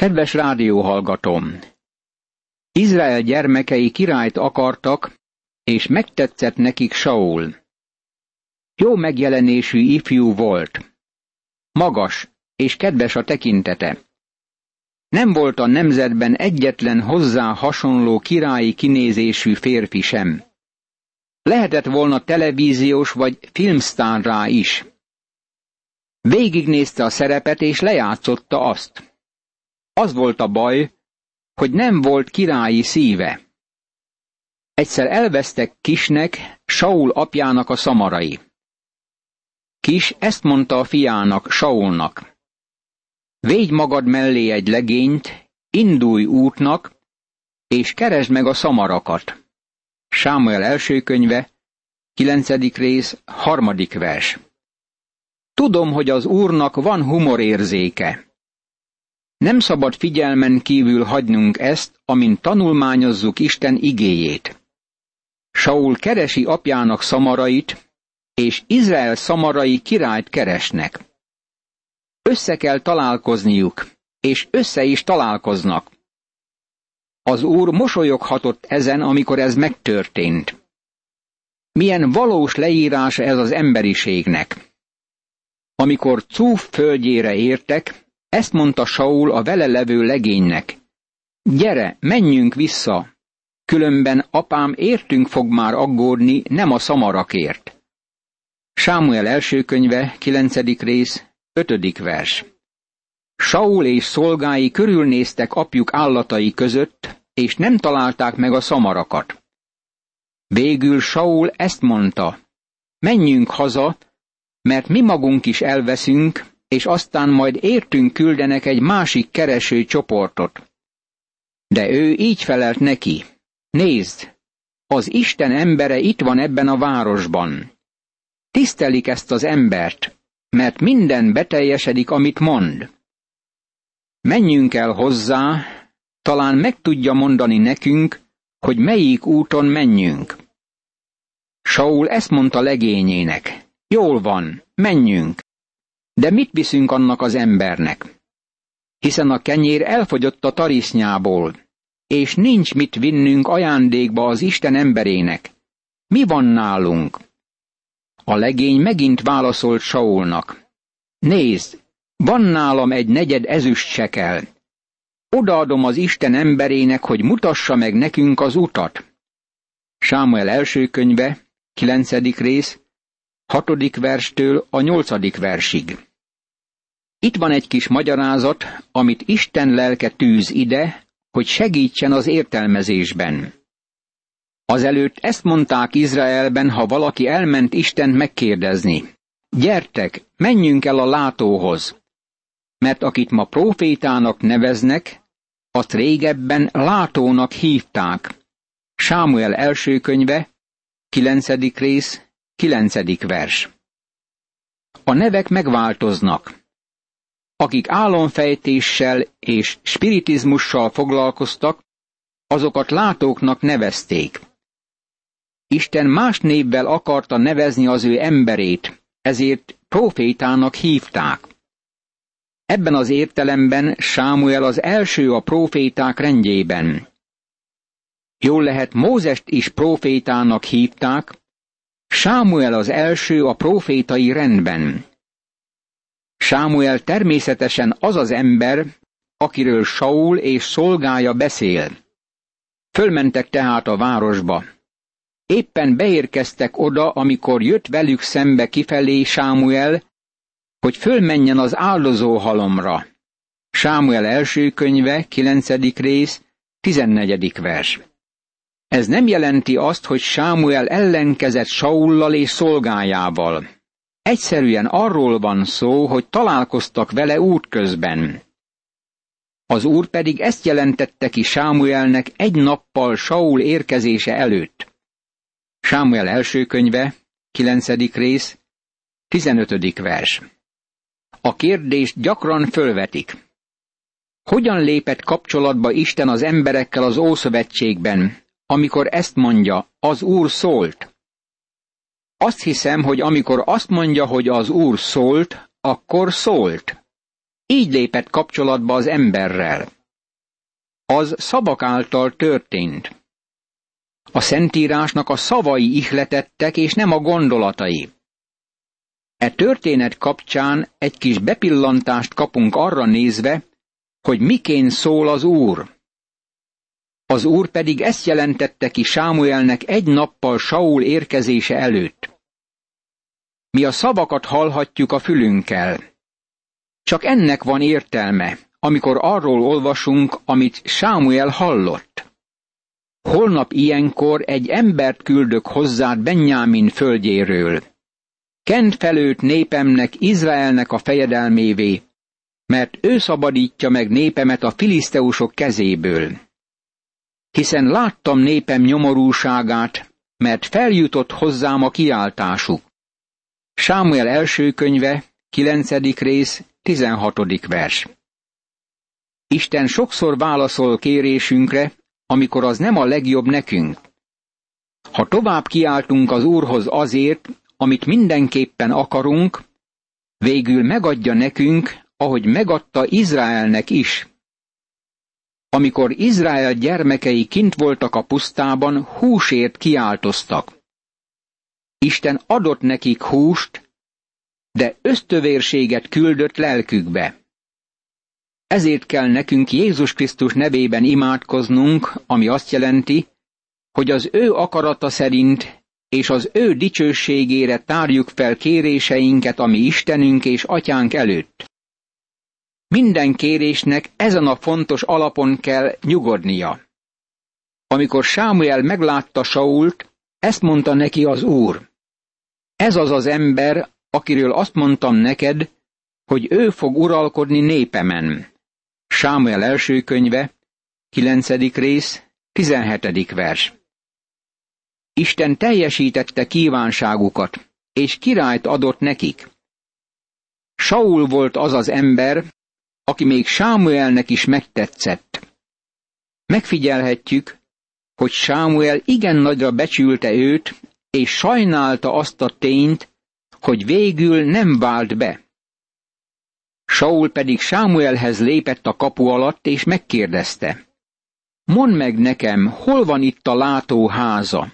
Kedves rádióhallgatóm! Izrael gyermekei királyt akartak, és megtetszett nekik Saul. Jó megjelenésű ifjú volt. Magas és kedves a tekintete. Nem volt a nemzetben egyetlen hozzá hasonló királyi kinézésű férfi sem. Lehetett volna televíziós vagy filmsztárrá is. Végignézte a szerepet és lejátszotta azt. Az volt a baj, hogy nem volt királyi szíve. Egyszer elvesztek Kisnek, Saul apjának a szamarai. Kis ezt mondta a fiának, Saulnak. Védj magad mellé egy legényt, indulj útnak, és keresd meg a szamarakat. Sámuel első könyve, kilencedik rész, harmadik vers. Tudom, hogy az Úrnak van humorérzéke. Nem szabad figyelmen kívül hagynunk ezt, amint tanulmányozzuk Isten igéjét. Saul keresi apjának szamarait, és Izrael szamarai királyt keresnek. Össze kell találkozniuk, és össze is találkoznak. Az úr mosolyoghatott ezen, amikor ez megtörtént. Milyen valós leírása ez az emberiségnek. Amikor Cúf földjére értek, ezt mondta Saul a vele levő legénynek. Gyere, menjünk vissza, különben apám értünk fog már aggódni, nem a szamarakért. Sámuel első könyve, 9. rész, 5. vers. Saul és szolgái körülnéztek apjuk állatai között, és nem találták meg a szamarakat. Végül Saul ezt mondta, menjünk haza, mert mi magunk is elveszünk, és aztán majd értünk küldenek egy másik kereső csoportot. De ő így felelt neki, nézd, az Isten embere itt van ebben a városban. Tisztelik ezt az embert, mert minden beteljesedik, amit mond. Menjünk el hozzá, talán meg tudja mondani nekünk, hogy melyik úton menjünk. Saul ezt mondta legényének. Jól van, menjünk. De mit viszünk annak az embernek? Hiszen a kenyér elfogyott a tarisznyából, és nincs mit vinnünk ajándékba az Isten emberének. Mi van nálunk? A legény megint válaszolt Saulnak. Nézd, van nálam egy negyed ezüst sekel. Odaadom az Isten emberének, hogy mutassa meg nekünk az utat. Sámuel első könyve, kilencedik rész, hatodik verstől a nyolcadik versig. Itt van egy kis magyarázat, amit Isten lelke tűz ide, hogy segítsen az értelmezésben. Azelőtt ezt mondták Izraelben, ha valaki elment Istent megkérdezni. Gyertek, menjünk el a látóhoz. Mert akit ma profétának neveznek, azt régebben látónak hívták. Sámuel első könyve, kilencedik rész, kilencedik vers. A nevek megváltoznak. Akik álomfejtéssel és spiritizmussal foglalkoztak, azokat látóknak nevezték. Isten más névvel akarta nevezni az ő emberét, ezért profétának hívták. Ebben az értelemben Sámuel az első a proféták rendjében. Jól lehet Mózest is profétának hívták, Sámuel az első a profétai rendben. Sámuel természetesen az az ember, akiről Saul és szolgája beszél. Fölmentek tehát a városba. Éppen beérkeztek oda, amikor jött velük szembe kifelé Sámuel, hogy fölmenjen az áldozó halomra. Sámuel első könyve, 9. rész, 14. vers. Ez nem jelenti azt, hogy Sámuel ellenkezett Saullal és szolgájával. Egyszerűen arról van szó, hogy találkoztak vele útközben. Az úr pedig ezt jelentette ki Sámuelnek egy nappal Saul érkezése előtt. Sámuel első könyve, 9. rész, 15. vers. A kérdést gyakran fölvetik. Hogyan lépett kapcsolatba Isten az emberekkel az Ószövetségben, amikor ezt mondja, az Úr szólt? Azt hiszem, hogy amikor azt mondja, hogy az Úr szólt, akkor szólt. így lépett kapcsolatba az emberrel. Az szavak által történt. A Szentírásnak a szavai ihletettek, és nem a gondolatai. E történet kapcsán egy kis bepillantást kapunk arra nézve, hogy miként szól az Úr. Az Úr pedig ezt jelentette ki Sámuelnek egy nappal Saul érkezése előtt. Mi a szavakat hallhatjuk a fülünkkel. Csak ennek van értelme, amikor arról olvasunk, amit Sámuel hallott. Holnap ilyenkor egy embert küldök hozzád Benjámin földjéről. Kent felőtt népemnek, Izraelnek a fejedelmévé, mert ő szabadítja meg népemet a filiszteusok kezéből. Hiszen láttam népem nyomorúságát, mert feljutott hozzám a kiáltásuk. Sámuel első könyve, 9. rész, 16. vers. Isten sokszor válaszol kérésünkre, amikor az nem a legjobb nekünk. Ha tovább kiáltunk az Úrhoz azért, amit mindenképpen akarunk, végül megadja nekünk, ahogy megadta Izraelnek is. Amikor Izrael gyermekei kint voltak a pusztában, húsért kiáltoztak. Isten adott nekik húst, de ösztövérséget küldött lelkükbe. Ezért kell nekünk Jézus Krisztus nevében imádkoznunk, ami azt jelenti, hogy az ő akarata szerint és az ő dicsőségére tárjuk fel kéréseinket, ami Istenünk és Atyánk előtt. Minden kérésnek ezen a fontos alapon kell nyugodnia. Amikor Sámuel meglátta Sault, ezt mondta neki az Úr. Ez az az ember, akiről azt mondtam neked, hogy ő fog uralkodni népemen. Sámuel első könyve, 9. rész, 17. vers. Isten teljesítette kívánságukat, és királyt adott nekik. Saul volt az az ember, aki még Sámuelnek is megtetszett. Megfigyelhetjük, hogy Sámuel igen nagyra becsülte őt, és sajnálta azt a tényt, hogy végül nem vált be. Saul pedig Sámuelhez lépett a kapu alatt, és megkérdezte. Mondd meg nekem, hol van itt a látó háza?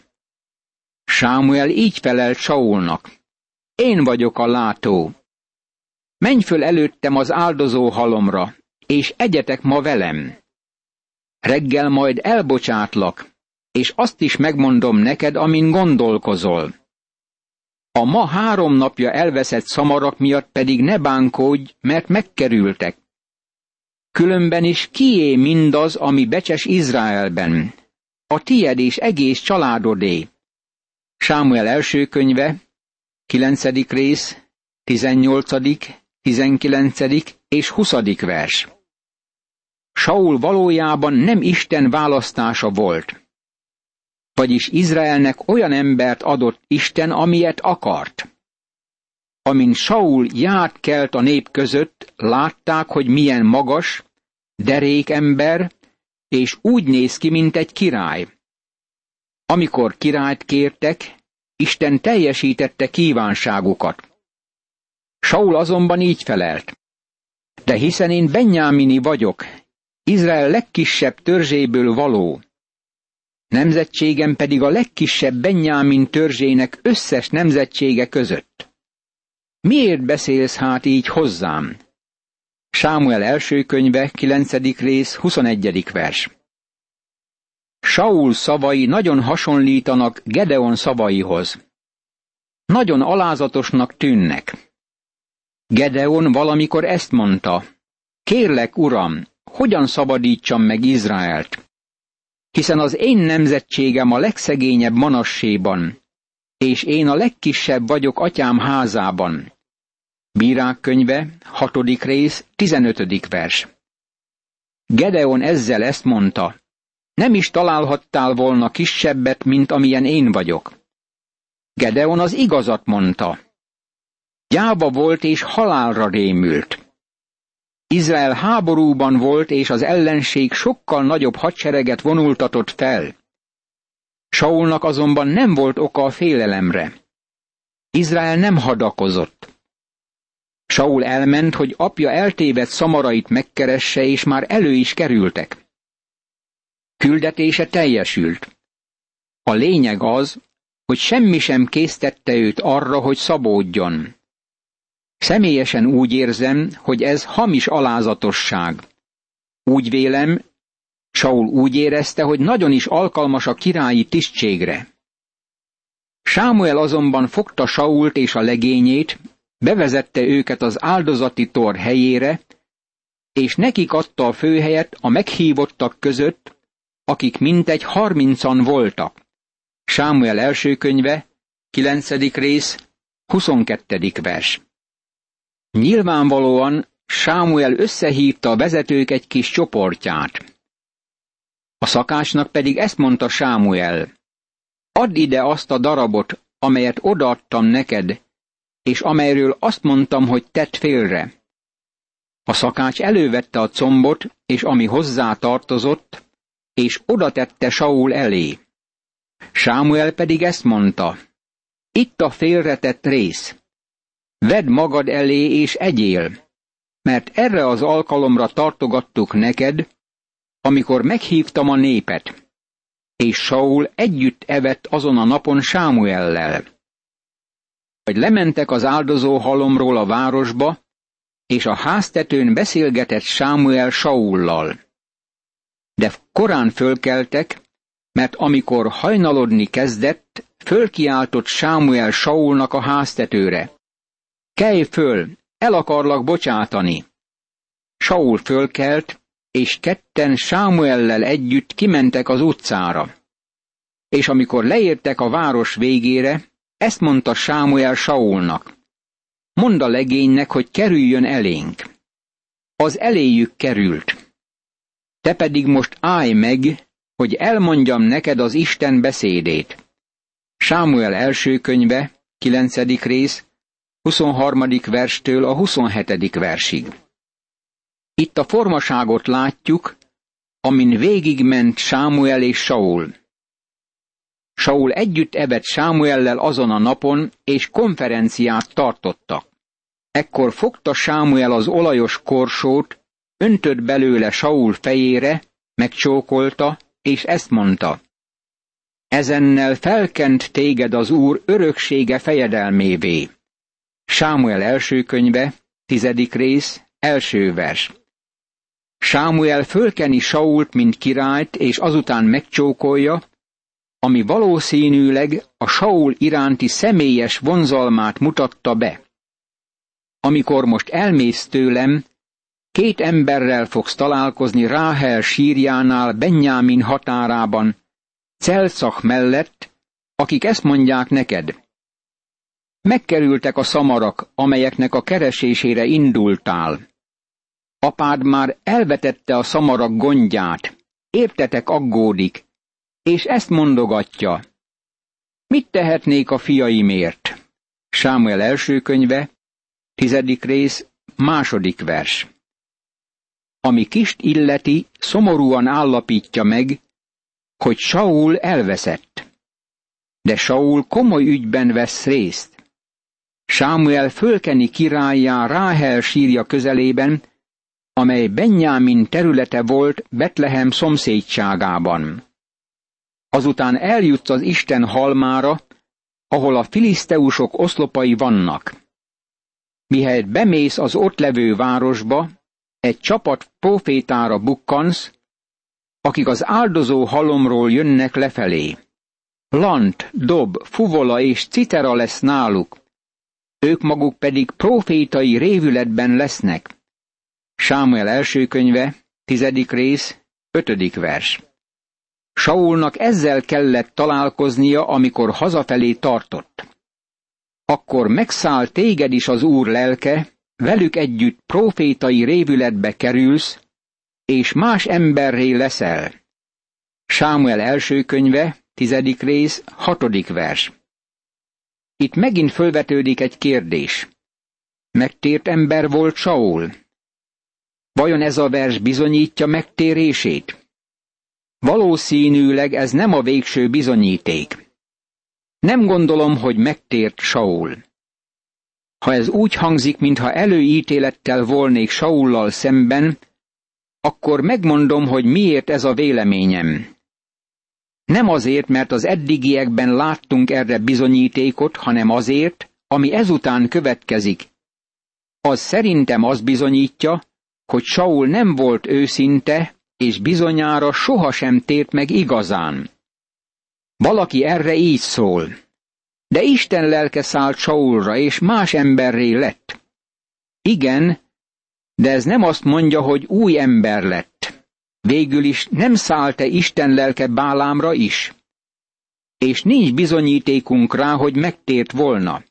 Sámuel így felelt Saulnak. Én vagyok a látó. Menj föl előttem az áldozó halomra, és egyetek ma velem. Reggel majd elbocsátlak, és azt is megmondom neked, amin gondolkozol. A ma három napja elveszett szamarak miatt pedig ne bánkodj, mert megkerültek. Különben is kié mindaz, ami becses Izraelben? A tied és egész családodé. Sámuel első könyve, 9. rész, 18., 19. és 20. vers. Saul valójában nem Isten választása volt. Vagyis Izraelnek olyan embert adott Isten, amilyet akart. Amint Saul járt kelt a nép között, látták, hogy milyen magas, derék ember, és úgy néz ki, mint egy király. Amikor királyt kértek, Isten teljesítette kívánságukat. Saul azonban így felelt. De hiszen én Benyámini vagyok, Izrael legkisebb törzséből való. Nemzetségem pedig a legkisebb Benyámin törzsének összes nemzetsége között. Miért beszélsz hát így hozzám? Sámuel első könyve, 9. rész, 21. vers. Saul szavai nagyon hasonlítanak Gedeon szavaihoz. Nagyon alázatosnak tűnnek. Gedeon valamikor ezt mondta. Kérlek, uram, hogyan szabadítsam meg Izraelt? Hiszen az én nemzetségem a legszegényebb manasséban, és én a legkisebb vagyok atyám házában. Bírák könyve, hatodik rész, tizenötödik vers. Gedeon ezzel ezt mondta. Nem is találhattál volna kisebbet, mint amilyen én vagyok. Gedeon az igazat mondta. Gyába volt és halálra rémült. Izrael háborúban volt, és az ellenség sokkal nagyobb hadsereget vonultatott fel. Saulnak azonban nem volt oka a félelemre. Izrael nem hadakozott. Saul elment, hogy apja eltévedt szamarait megkeresse, és már elő is kerültek. Küldetése teljesült. A lényeg az, hogy semmi sem késztette őt arra, hogy szabódjon. Személyesen úgy érzem, hogy ez hamis alázatosság. Úgy vélem, Saul úgy érezte, hogy nagyon is alkalmas a királyi tisztségre. Sámuel azonban fogta Sault és a legényét, bevezette őket az áldozati tor helyére, és nekik adta a főhelyet a meghívottak között, akik mintegy harmincan voltak. Sámuel első könyve, 9. rész, 22. vers. Nyilvánvalóan Sámuel összehívta a vezetők egy kis csoportját. A szakácsnak pedig ezt mondta Sámuel. Add ide azt a darabot, amelyet odaadtam neked, és amelyről azt mondtam, hogy tett félre. A szakács elővette a combot, és ami hozzá tartozott, és oda tette Saul elé. Sámuel pedig ezt mondta, itt a félretett rész. Vedd magad elé és egyél, mert erre az alkalomra tartogattuk neked, amikor meghívtam a népet. És Saul együtt evett azon a napon Sámuellel. Hogy lementek az áldozó halomról a városba, és a háztetőn beszélgetett Sámuel Saullal. De korán fölkeltek, mert amikor hajnalodni kezdett, fölkiáltott Sámuel Saulnak a háztetőre. Kelj föl, el akarlak bocsátani. Saul fölkelt, és ketten Sámuellel együtt kimentek az utcára. És amikor leértek a város végére, ezt mondta Sámuel Saulnak. Mondd a legénynek, hogy kerüljön elénk. Az eléjük került. Te pedig most állj meg, hogy elmondjam neked az Isten beszédét. Sámuel első könyve, 9. rész, 23. verstől a 27. versig. Itt a formaságot látjuk, amin végigment Sámuel és Saul. Saul együtt evett Sámuellel azon a napon, és konferenciát tartottak. Ekkor fogta Sámuel az olajos korsót, öntött belőle Saul fejére, megcsókolta, és ezt mondta. Ezennel felkent téged az Úr öröksége fejedelmévé. Sámuel első könyve, tizedik rész, első vers. Sámuel fölkeni Sault, mint királyt, és azután megcsókolja, ami valószínűleg a Saul iránti személyes vonzalmát mutatta be. Amikor most elmész tőlem, két emberrel fogsz találkozni Ráhel sírjánál Benyámin határában, Celszak mellett, akik ezt mondják neked. Megkerültek a szamarak, amelyeknek a keresésére indultál. Apád már elvetette a szamarak gondját, értetek aggódik, és ezt mondogatja. Mit tehetnék a fiaimért? Sámuel első könyve, tizedik rész, második vers. Ami kist illeti, szomorúan állapítja meg, hogy Saul elveszett. De Saul komoly ügyben vesz részt. Sámuel fölkeni királyá Ráhel sírja közelében, amely Benyámin területe volt Betlehem szomszédságában. Azután eljutsz az Isten halmára, ahol a filiszteusok oszlopai vannak. Mihelyt bemész az ott levő városba, egy csapat profétára bukkansz, akik az áldozó halomról jönnek lefelé. Lant, dob, fuvola és citera lesz náluk, ők maguk pedig profétai révületben lesznek. Sámuel első könyve, tizedik rész, ötödik vers. Saulnak ezzel kellett találkoznia, amikor hazafelé tartott. Akkor megszáll téged is az Úr lelke, velük együtt profétai révületbe kerülsz, és más emberré leszel. Sámuel első könyve, tizedik rész, hatodik vers. Itt megint fölvetődik egy kérdés. Megtért ember volt Saul? Vajon ez a vers bizonyítja megtérését? Valószínűleg ez nem a végső bizonyíték. Nem gondolom, hogy megtért Saul. Ha ez úgy hangzik, mintha előítélettel volnék Saullal szemben, akkor megmondom, hogy miért ez a véleményem. Nem azért, mert az eddigiekben láttunk erre bizonyítékot, hanem azért, ami ezután következik. Az szerintem az bizonyítja, hogy Saul nem volt őszinte, és bizonyára sohasem tért meg igazán. Valaki erre így szól. De Isten lelke szállt Saulra, és más emberré lett. Igen, de ez nem azt mondja, hogy új ember lett. Végül is nem szállt-e Isten lelke Bálámra is? És nincs bizonyítékunk rá, hogy megtért volna.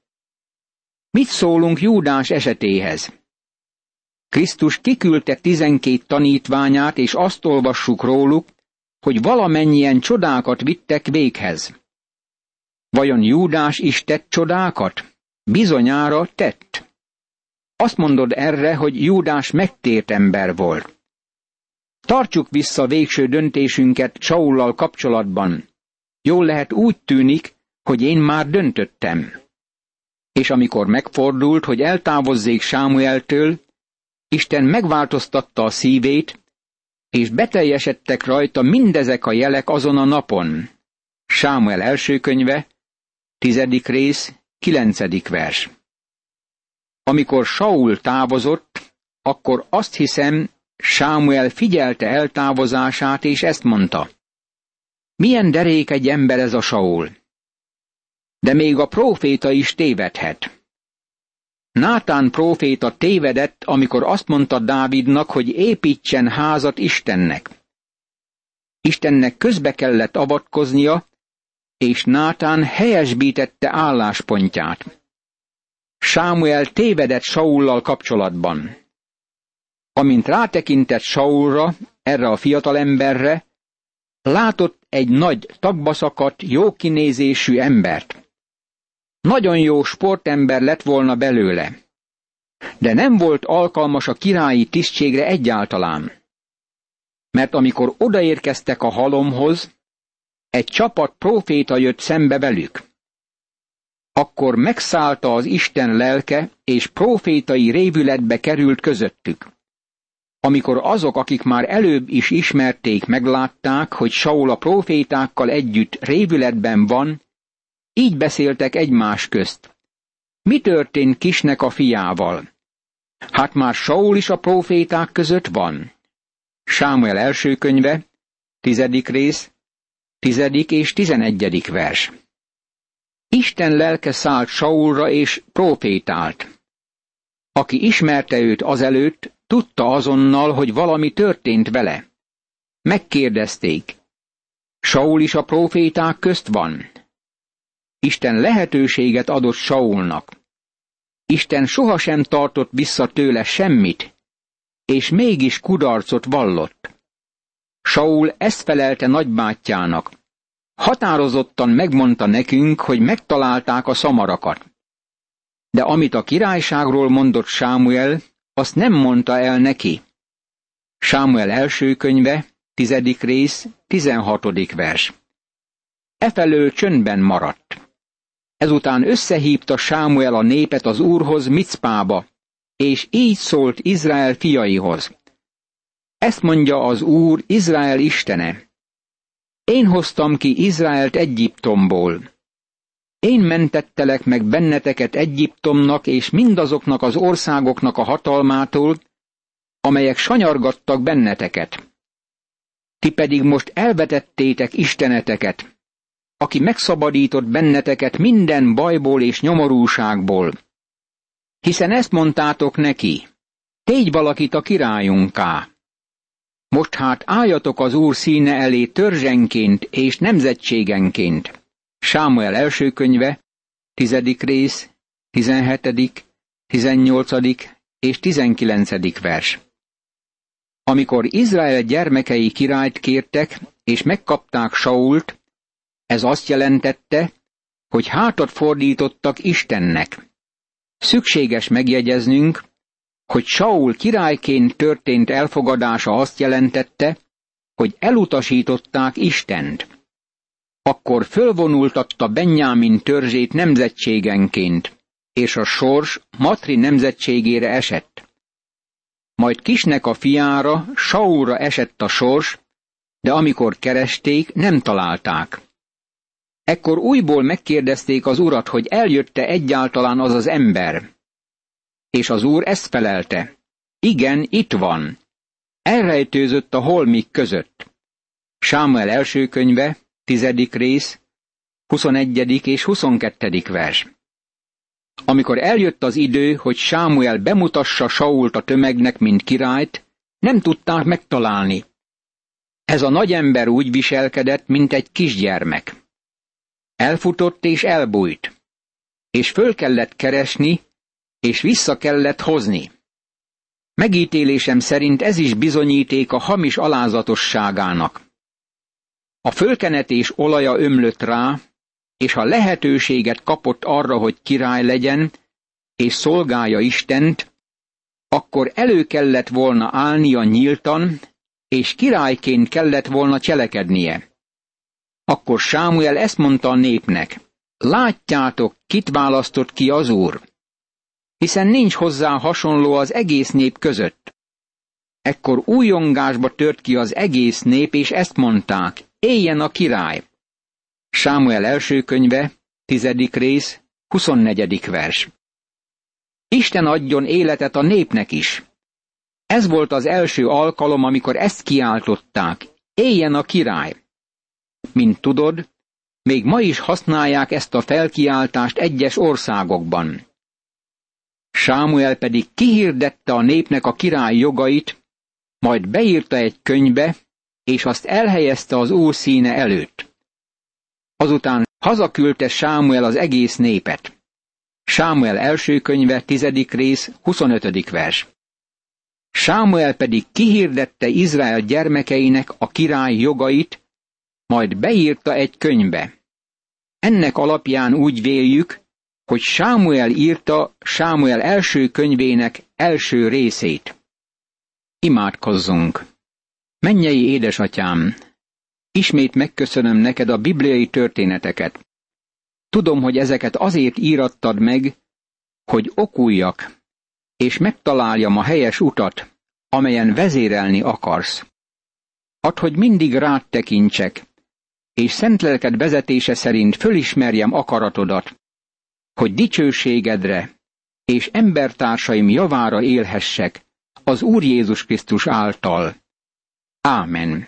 Mit szólunk Júdás esetéhez? Krisztus kiküldte tizenkét tanítványát, és azt olvassuk róluk, hogy valamennyien csodákat vittek véghez. Vajon Júdás is tett csodákat? Bizonyára tett. Azt mondod erre, hogy Júdás megtért ember volt. Tartsuk vissza végső döntésünket Saullal kapcsolatban. Jól lehet úgy tűnik, hogy én már döntöttem. És amikor megfordult, hogy eltávozzék Sámueltől, Isten megváltoztatta a szívét, és beteljesedtek rajta mindezek a jelek azon a napon. Sámuel első könyve, tizedik rész, kilencedik vers. Amikor Saul távozott, akkor azt hiszem, Sámuel figyelte eltávozását, és ezt mondta. Milyen derék egy ember ez a Saul? De még a próféta is tévedhet. Nátán próféta tévedett, amikor azt mondta Dávidnak, hogy építsen házat Istennek. Istennek közbe kellett avatkoznia, és Nátán helyesbítette álláspontját. Sámuel tévedett Saullal kapcsolatban. Amint rátekintett Saulra, erre a fiatalemberre, látott egy nagy tagbaszakat, jó kinézésű embert. Nagyon jó sportember lett volna belőle. De nem volt alkalmas a királyi tisztségre egyáltalán. Mert amikor odaérkeztek a halomhoz, egy csapat próféta jött szembe velük. Akkor megszállta az Isten lelke, és prófétai révületbe került közöttük. Amikor azok, akik már előbb is ismerték, meglátták, hogy Saul a prófétákkal együtt révületben van, így beszéltek egymás közt. Mi történt kisnek a fiával? Hát már Saul is a proféták között van. Sámuel első könyve, tizedik rész, tizedik és tizenegyedik vers. Isten lelke szállt Saulra és profétált. Aki ismerte őt azelőtt, tudta azonnal, hogy valami történt vele. Megkérdezték. Saul is a proféták közt van? Isten lehetőséget adott Saulnak. Isten sohasem tartott vissza tőle semmit, és mégis kudarcot vallott. Saul ezt felelte nagybátyjának. Határozottan megmondta nekünk, hogy megtalálták a szamarakat. De amit a királyságról mondott Sámuel, azt nem mondta el neki. Sámuel első könyve, tizedik rész, tizenhatodik vers. Efelől csöndben maradt. Ezután összehívta Sámuel a népet az úrhoz Micpába, és így szólt Izrael fiaihoz. Ezt mondja az úr Izrael istene. Én hoztam ki Izraelt Egyiptomból. Én mentettelek meg benneteket Egyiptomnak és mindazoknak az országoknak a hatalmától, amelyek sanyargattak benneteket. Ti pedig most elvetettétek isteneteket, aki megszabadított benneteket minden bajból és nyomorúságból. Hiszen ezt mondtátok neki, tégy valakit a királyunká. Most hát álljatok az Úr színe elé törzsenként és nemzetségenként. Sámuel első könyve, tizedik rész, tizenhetedik, tizennyolcadik és tizenkilencedik vers. Amikor Izrael gyermekei királyt kértek, és megkapták Sault, ez azt jelentette, hogy hátat fordítottak Istennek. Szükséges megjegyeznünk, hogy Saul királyként történt elfogadása azt jelentette, hogy elutasították Istent. Akkor fölvonultatta Benjamin törzsét nemzetségenként, és a sors Matri nemzetségére esett. Majd Kisnek a fiára, Saulra esett a sors, de amikor keresték, nem találták. Ekkor újból megkérdezték az urat, hogy eljötte egyáltalán az az ember. És az úr ezt felelte. Igen, itt van. Elrejtőzött a holmik között. Sámuel első könyve, tizedik rész, 21. és 22. vers. Amikor eljött az idő, hogy Sámuel bemutassa Sault a tömegnek, mint királyt, nem tudták megtalálni. Ez a nagy ember úgy viselkedett, mint egy kisgyermek. Elfutott és elbújt, és föl kellett keresni, és vissza kellett hozni. Megítélésem szerint ez is bizonyíték a hamis alázatosságának. A fölkenetés olaja ömlött rá, és ha lehetőséget kapott arra, hogy király legyen, és szolgálja Istent, akkor elő kellett volna állnia nyíltan, és királyként kellett volna cselekednie. Akkor Sámuel ezt mondta a népnek, látjátok, kit választott ki az úr, hiszen nincs hozzá hasonló az egész nép között. Ekkor újongásba tört ki az egész nép, és ezt mondták, éljen a király. Sámuel első könyve, tizedik rész, 24. vers. Isten adjon életet a népnek is. Ez volt az első alkalom, amikor ezt kiáltották. Éljen a király! Mint tudod, még ma is használják ezt a felkiáltást egyes országokban. Sámuel pedig kihirdette a népnek a király jogait, majd beírta egy könyvbe, és azt elhelyezte az úr színe előtt. Azután hazaküldte Sámuel az egész népet. Sámuel első könyve, tizedik rész, 25. vers. Sámuel pedig kihirdette Izrael gyermekeinek a király jogait, majd beírta egy könyvbe. Ennek alapján úgy véljük, hogy Sámuel írta Sámuel első könyvének első részét. Imádkozzunk! Mennyei édesatyám, ismét megköszönöm neked a bibliai történeteket. Tudom, hogy ezeket azért írattad meg, hogy okuljak, és megtaláljam a helyes utat, amelyen vezérelni akarsz. Add, hogy mindig rád tekintsek, és szent lelked vezetése szerint fölismerjem akaratodat, hogy dicsőségedre és embertársaim javára élhessek az Úr Jézus Krisztus által. Amen.